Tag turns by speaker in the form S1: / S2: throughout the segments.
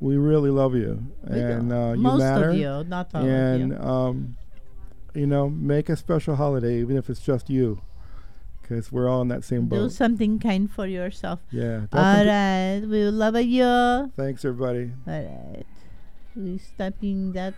S1: we really love you, and uh, you
S2: Most
S1: matter.
S2: of you, not all
S1: and
S2: of you.
S1: um, you know, make a special holiday, even if it's just you, because we're all in that same boat.
S2: Do something kind for yourself.
S1: Yeah.
S2: All we love you.
S1: Thanks, everybody.
S2: All right, we stopping that.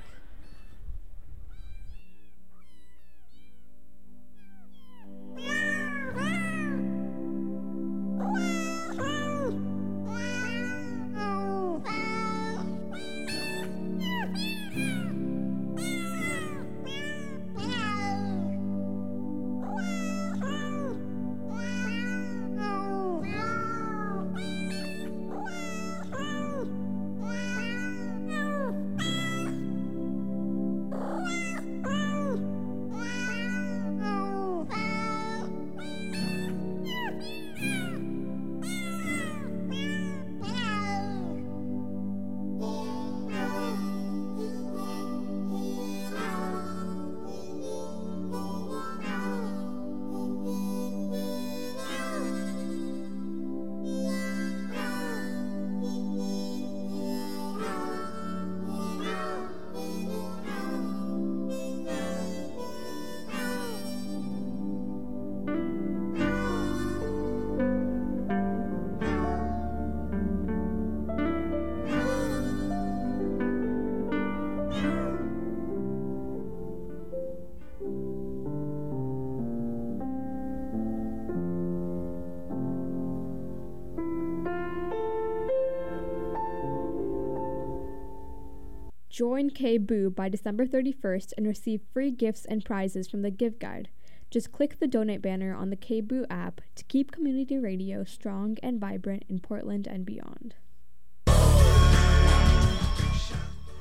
S3: Join KBOO by December 31st and receive free gifts and prizes from the Give Guide. Just click the donate banner on the KBOO app to keep community radio strong and vibrant in Portland and beyond.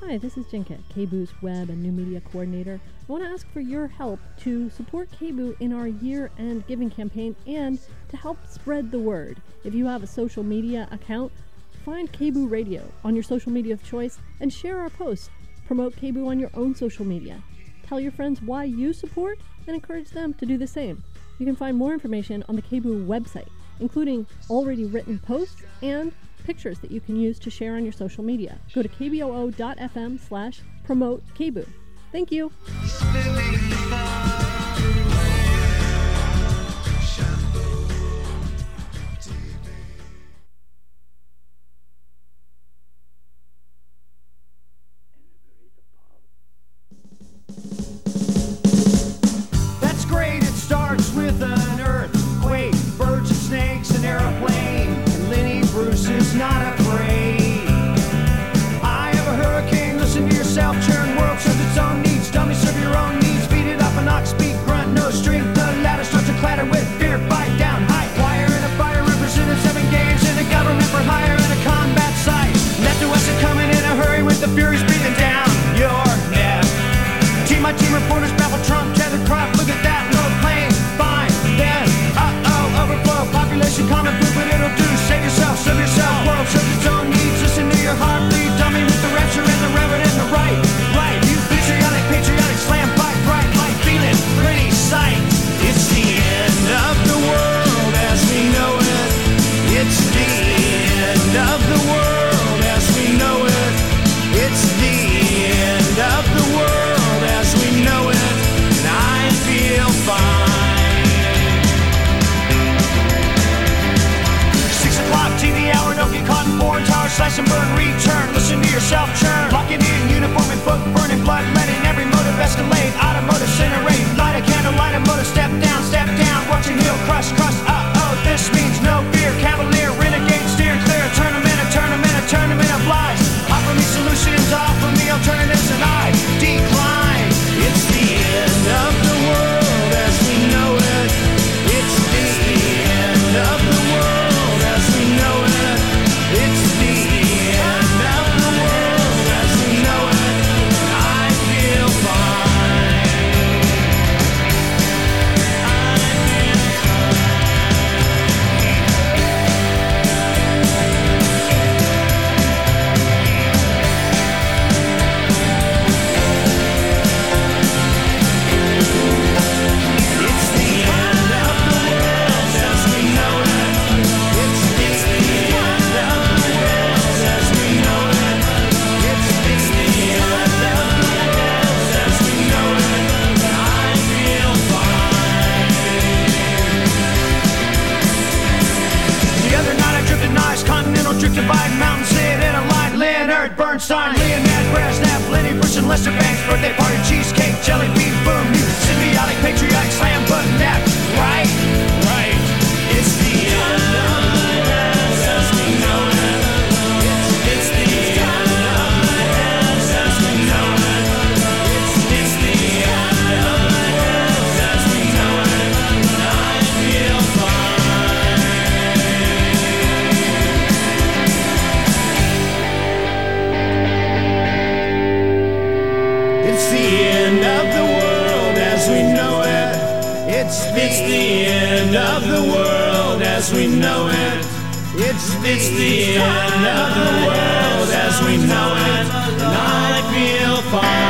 S4: Hi, this is Jinkit, KBOO's web and new media coordinator. I want to ask for your help to support KBOO in our year end giving campaign and to help spread the word. If you have a social media account, find KBOO Radio on your social media of choice and share our posts. Promote KBOO on your own social media. Tell your friends why you support and encourage them to do the same. You can find more information on the KBOO website, including already written posts and pictures that you can use to share on your social media. Go to kboo.fm slash promote KBOO. Thank you.
S5: end of the world as we know it. It's the, it's the end of the world as we know it. It's the, it's the end of the world as we know it. And I feel fine.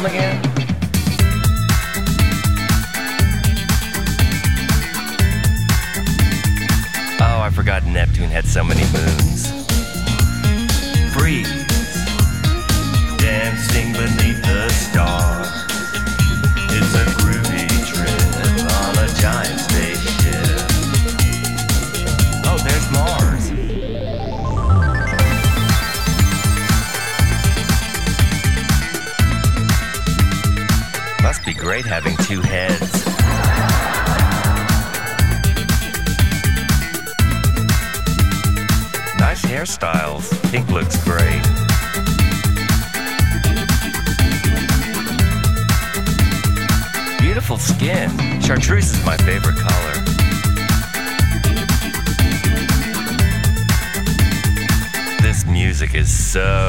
S6: From again? Oh, I forgot Neptune had so many moons. Freeze, dancing beneath the stars. It's a groovy be great having two heads. Nice hairstyles. Pink looks great. Beautiful skin. Chartreuse is my favorite color. This music is so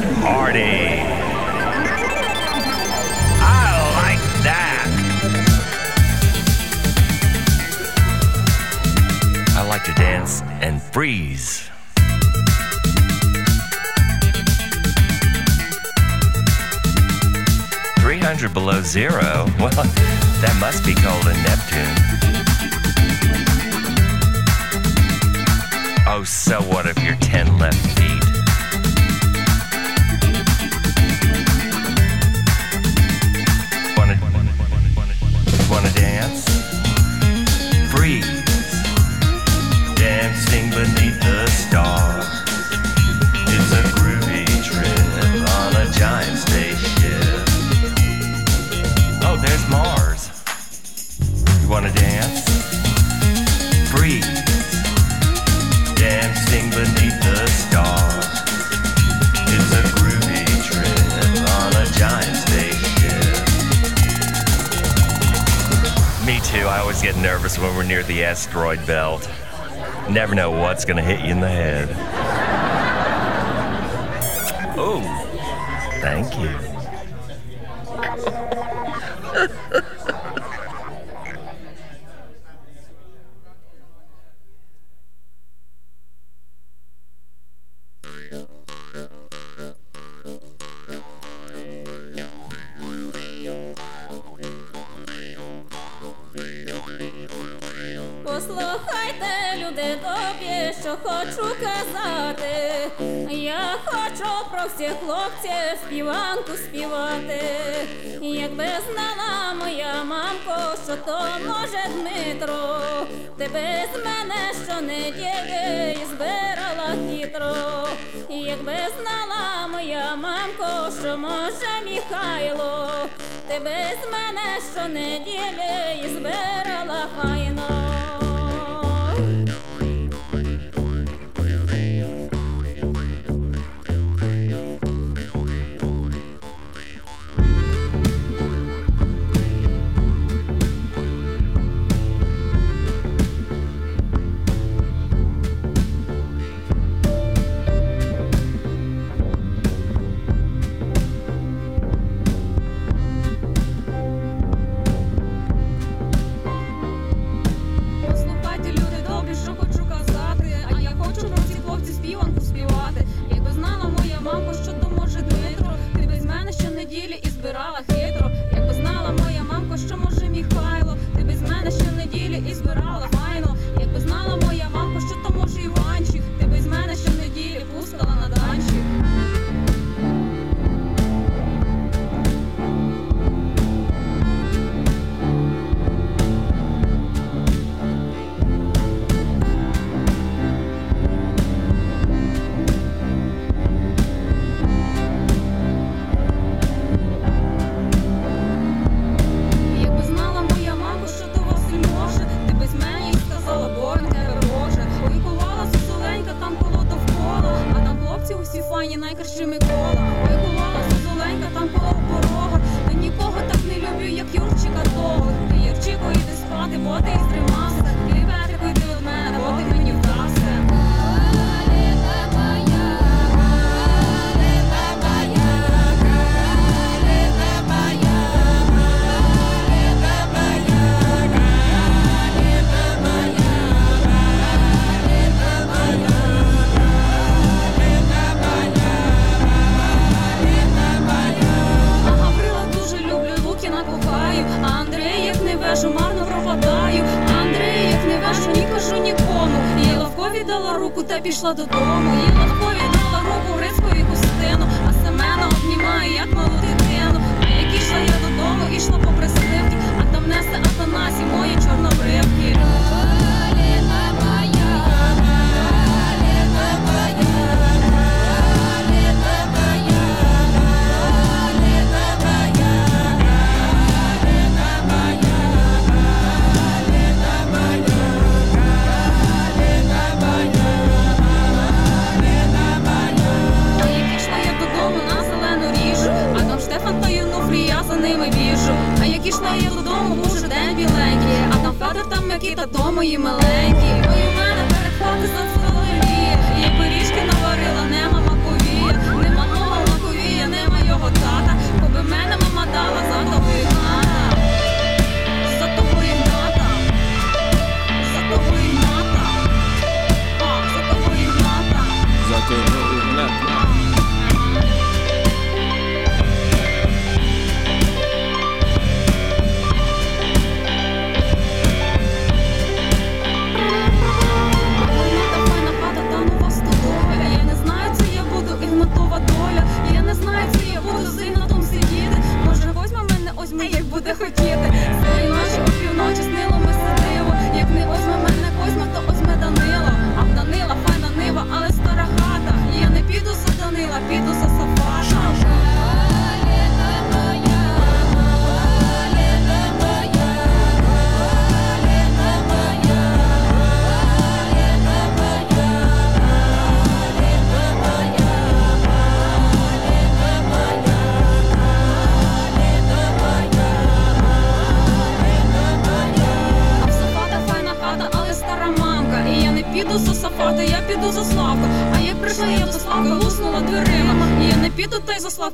S6: Let's party. I like that. I like to dance and freeze. Three hundred below zero. Well, that must be cold in Neptune. Oh, so what if you're ten left feet? Get nervous when we're near the asteroid belt. Never know what's gonna hit you in the head. Oh, thank you.
S7: Щонеділі збирала хитро. Якби знала моя мамко, що може Михайло, ти би з мене щонеділі збирала файно. пані, найкращий Микола. Ой, голова, зозуленька, там коло порога. Та нікого так не люблю, як Юрчика того. Ти Юрчико, іди спати, бо ти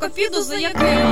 S7: піду за Якима.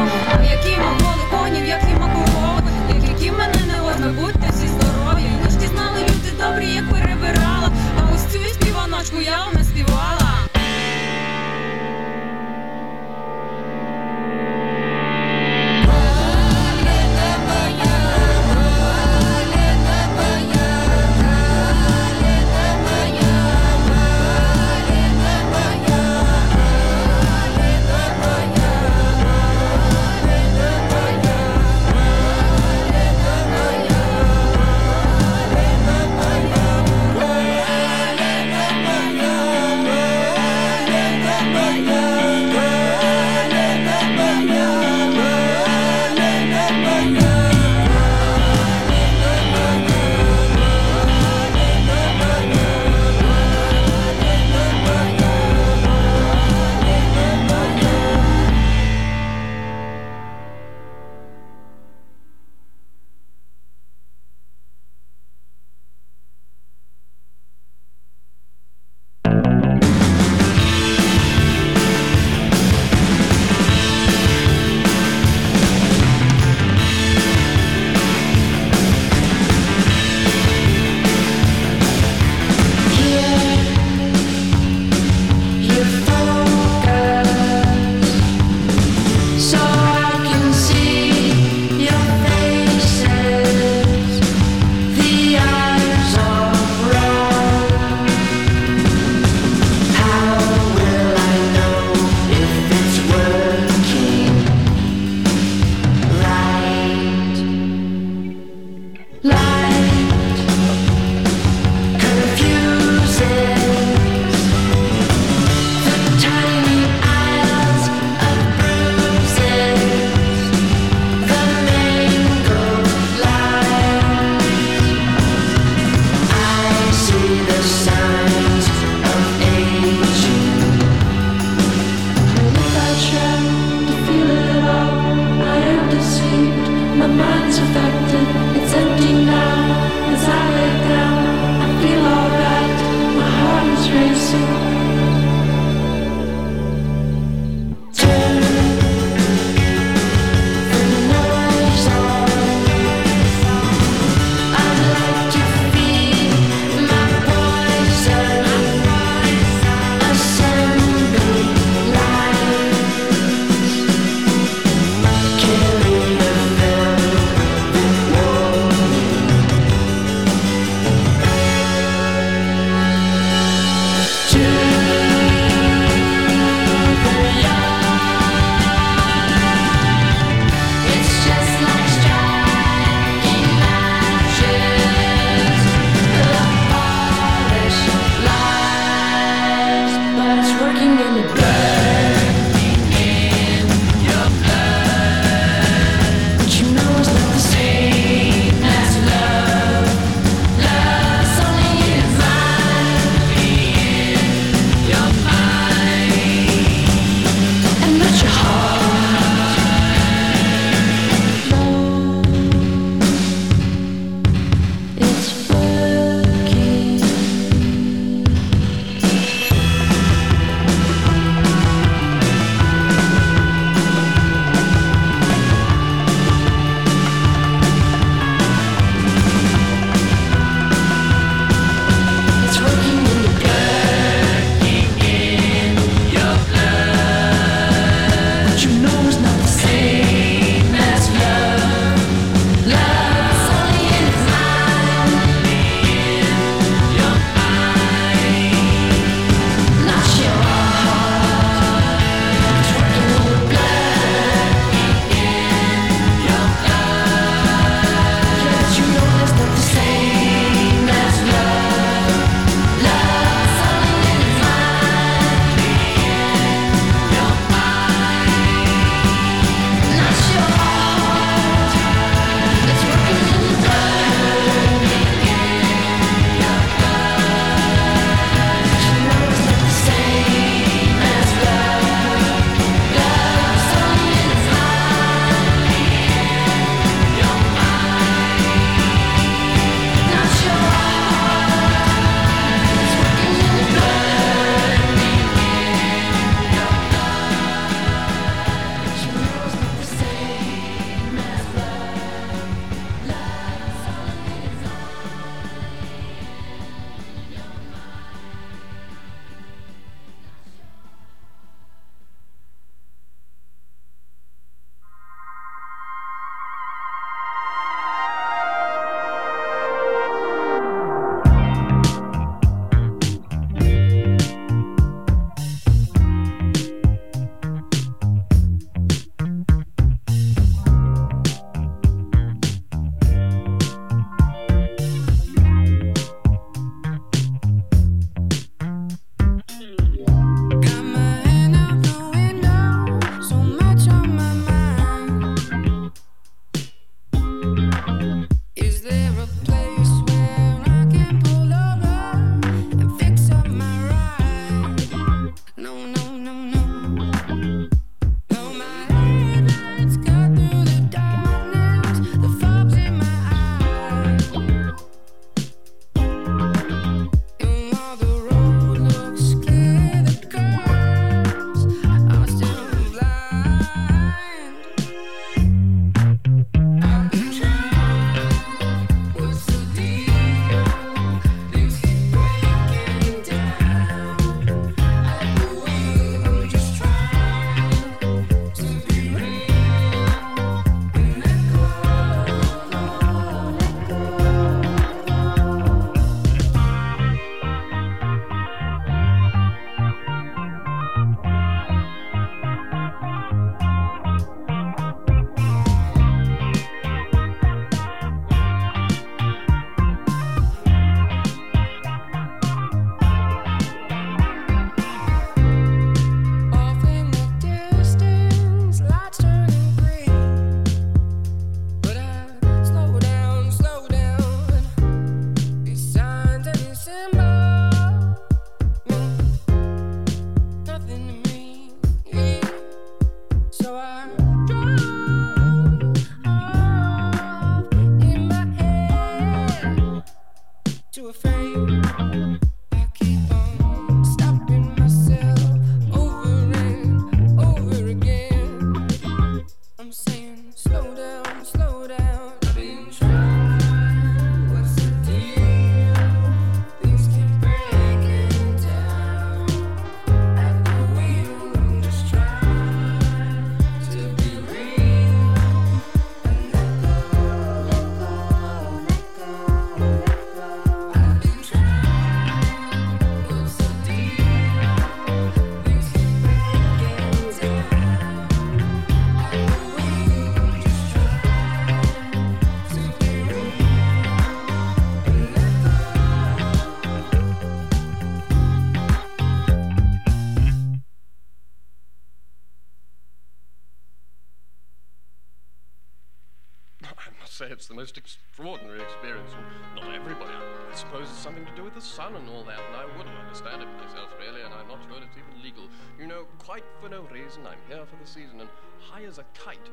S8: Sun and all that, and I wouldn't understand it myself, really, and I'm not sure it's even legal. You know, quite for no reason, I'm here for the season, and high as a kite,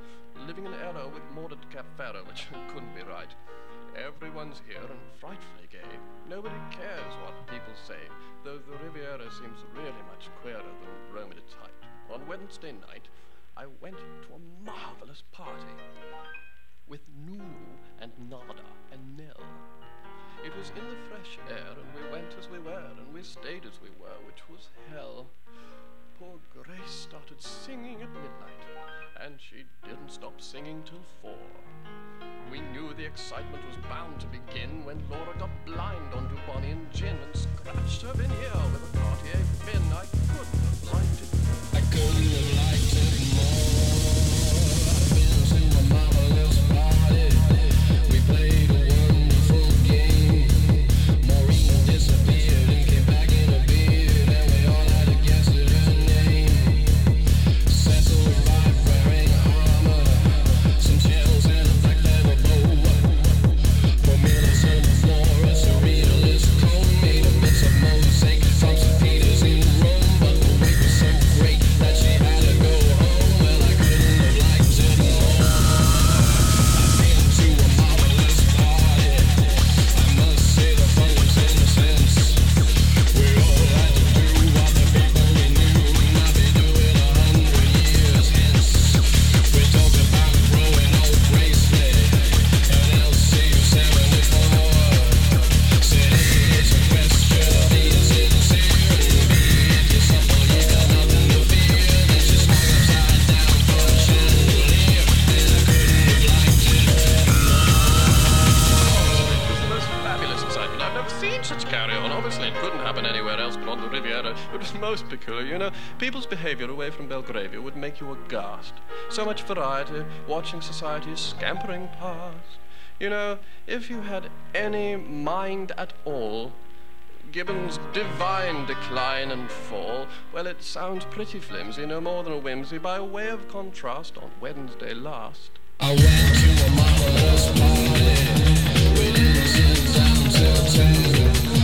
S8: living in error with Mordred Cap Ferrat, which couldn't be right. Everyone's here and frightfully gay. Nobody cares what people say, though the Riviera seems really much queerer than Rome at its height. On Wednesday night, I went to a marvelous party with Nounou and Nada and Nell. It was in the fresh air, and we went as we were, and we stayed as we were, which was hell. Poor Grace started singing at midnight, and she didn't stop singing till four. We knew the excitement was bound to begin when Laura got blind on Dubonnet and gin and scratched her veneer with a Cartier pin. I couldn't have liked it. I couldn't have liked it behavior away from Belgravia would make you aghast. So much variety, watching society scampering past. You know, if you had any mind at all, Gibbon's divine decline and fall, well, it sounds pretty flimsy, no more than a whimsy, by way of contrast on Wednesday last. I went to a marvelous party. Till ten. And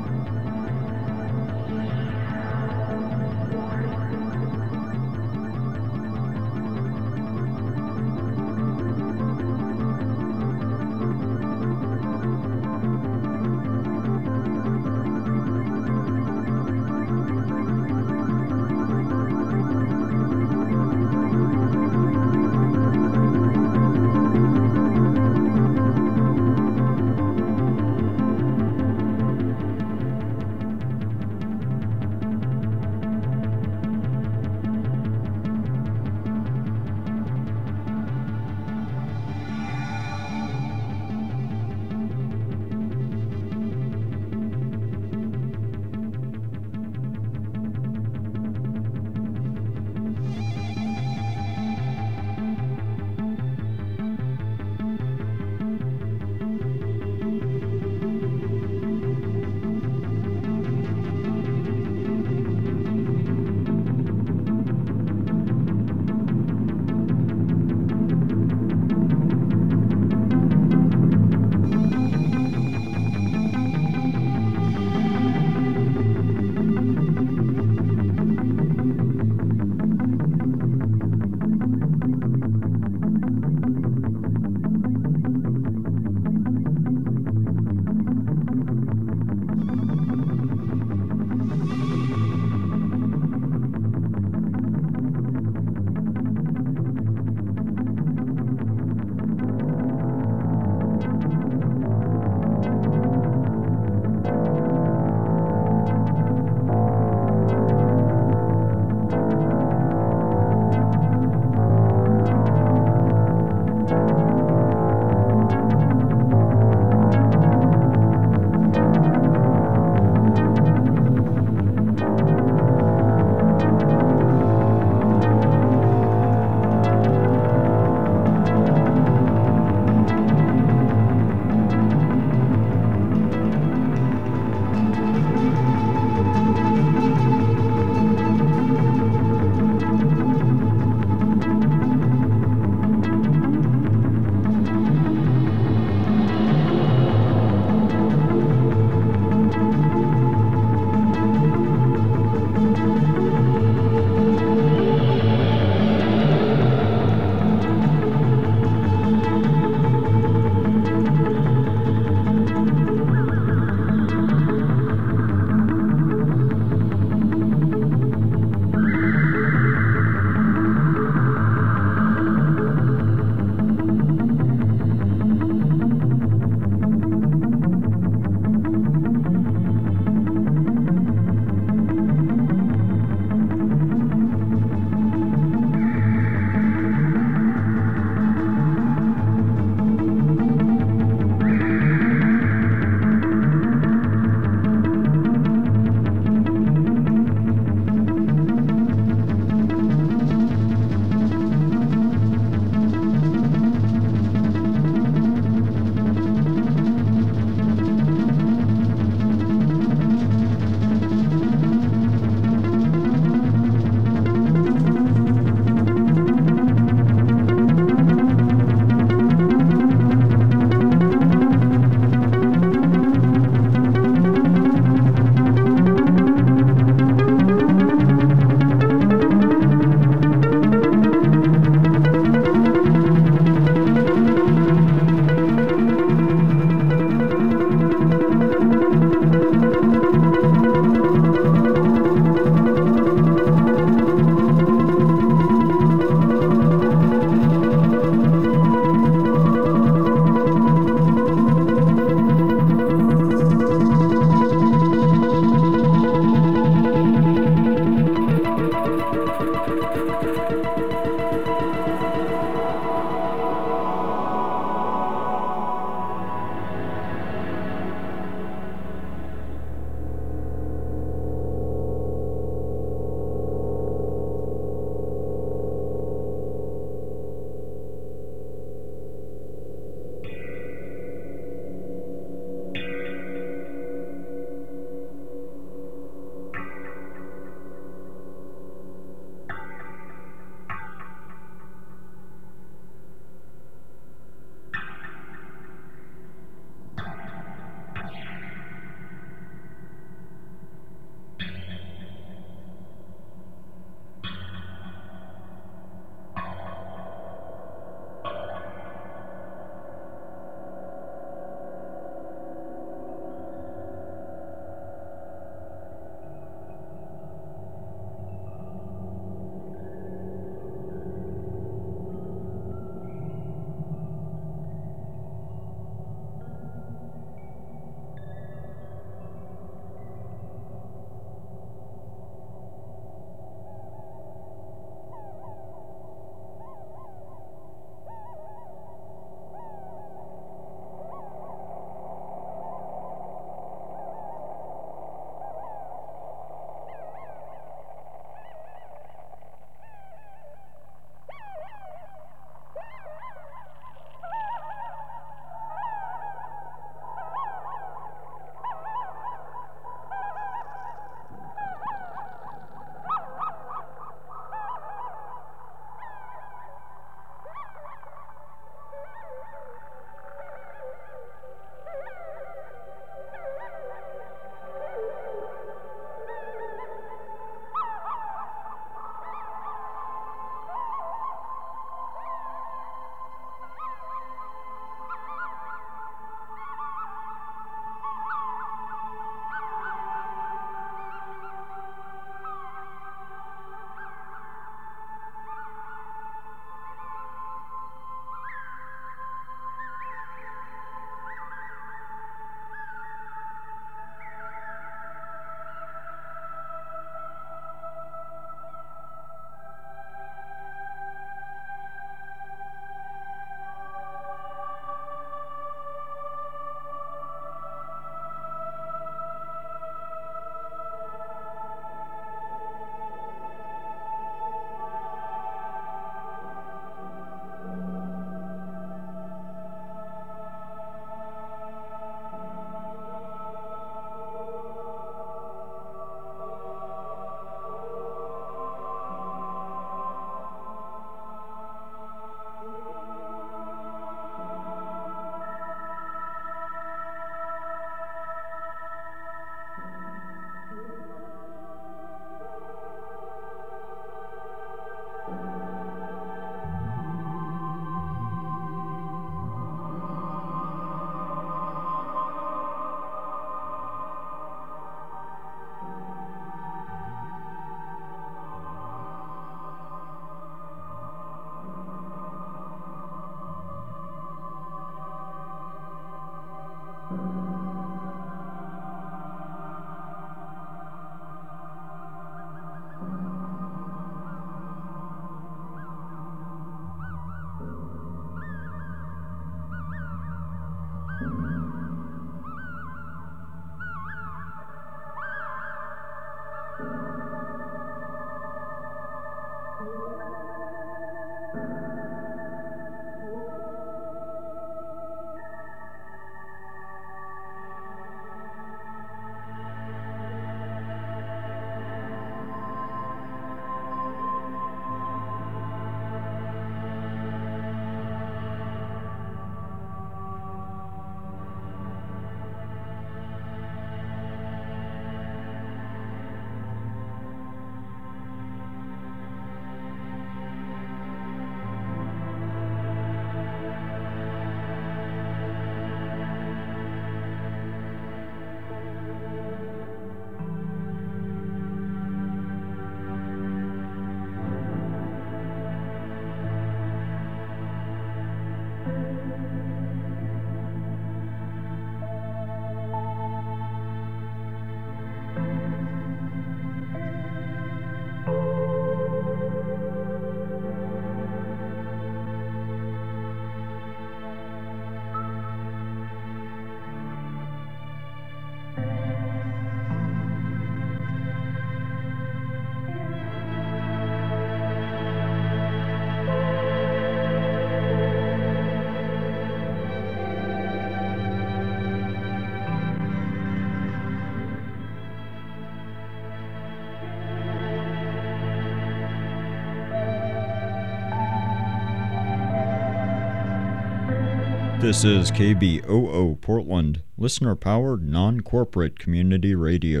S9: This is KBOO Portland, listener powered, non corporate community radio.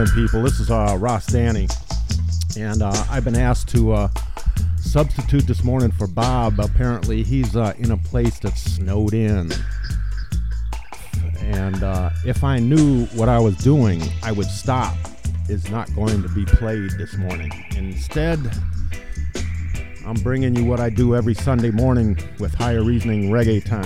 S10: Morning, people. This is uh, Ross Danny, and uh, I've been asked to uh, substitute this morning for Bob. Apparently, he's uh, in a place that's snowed in, and uh, if I knew what I was doing, I would stop. Is not going to be played this morning. Instead, I'm bringing you what I do every Sunday morning with Higher Reasoning Reggae Time.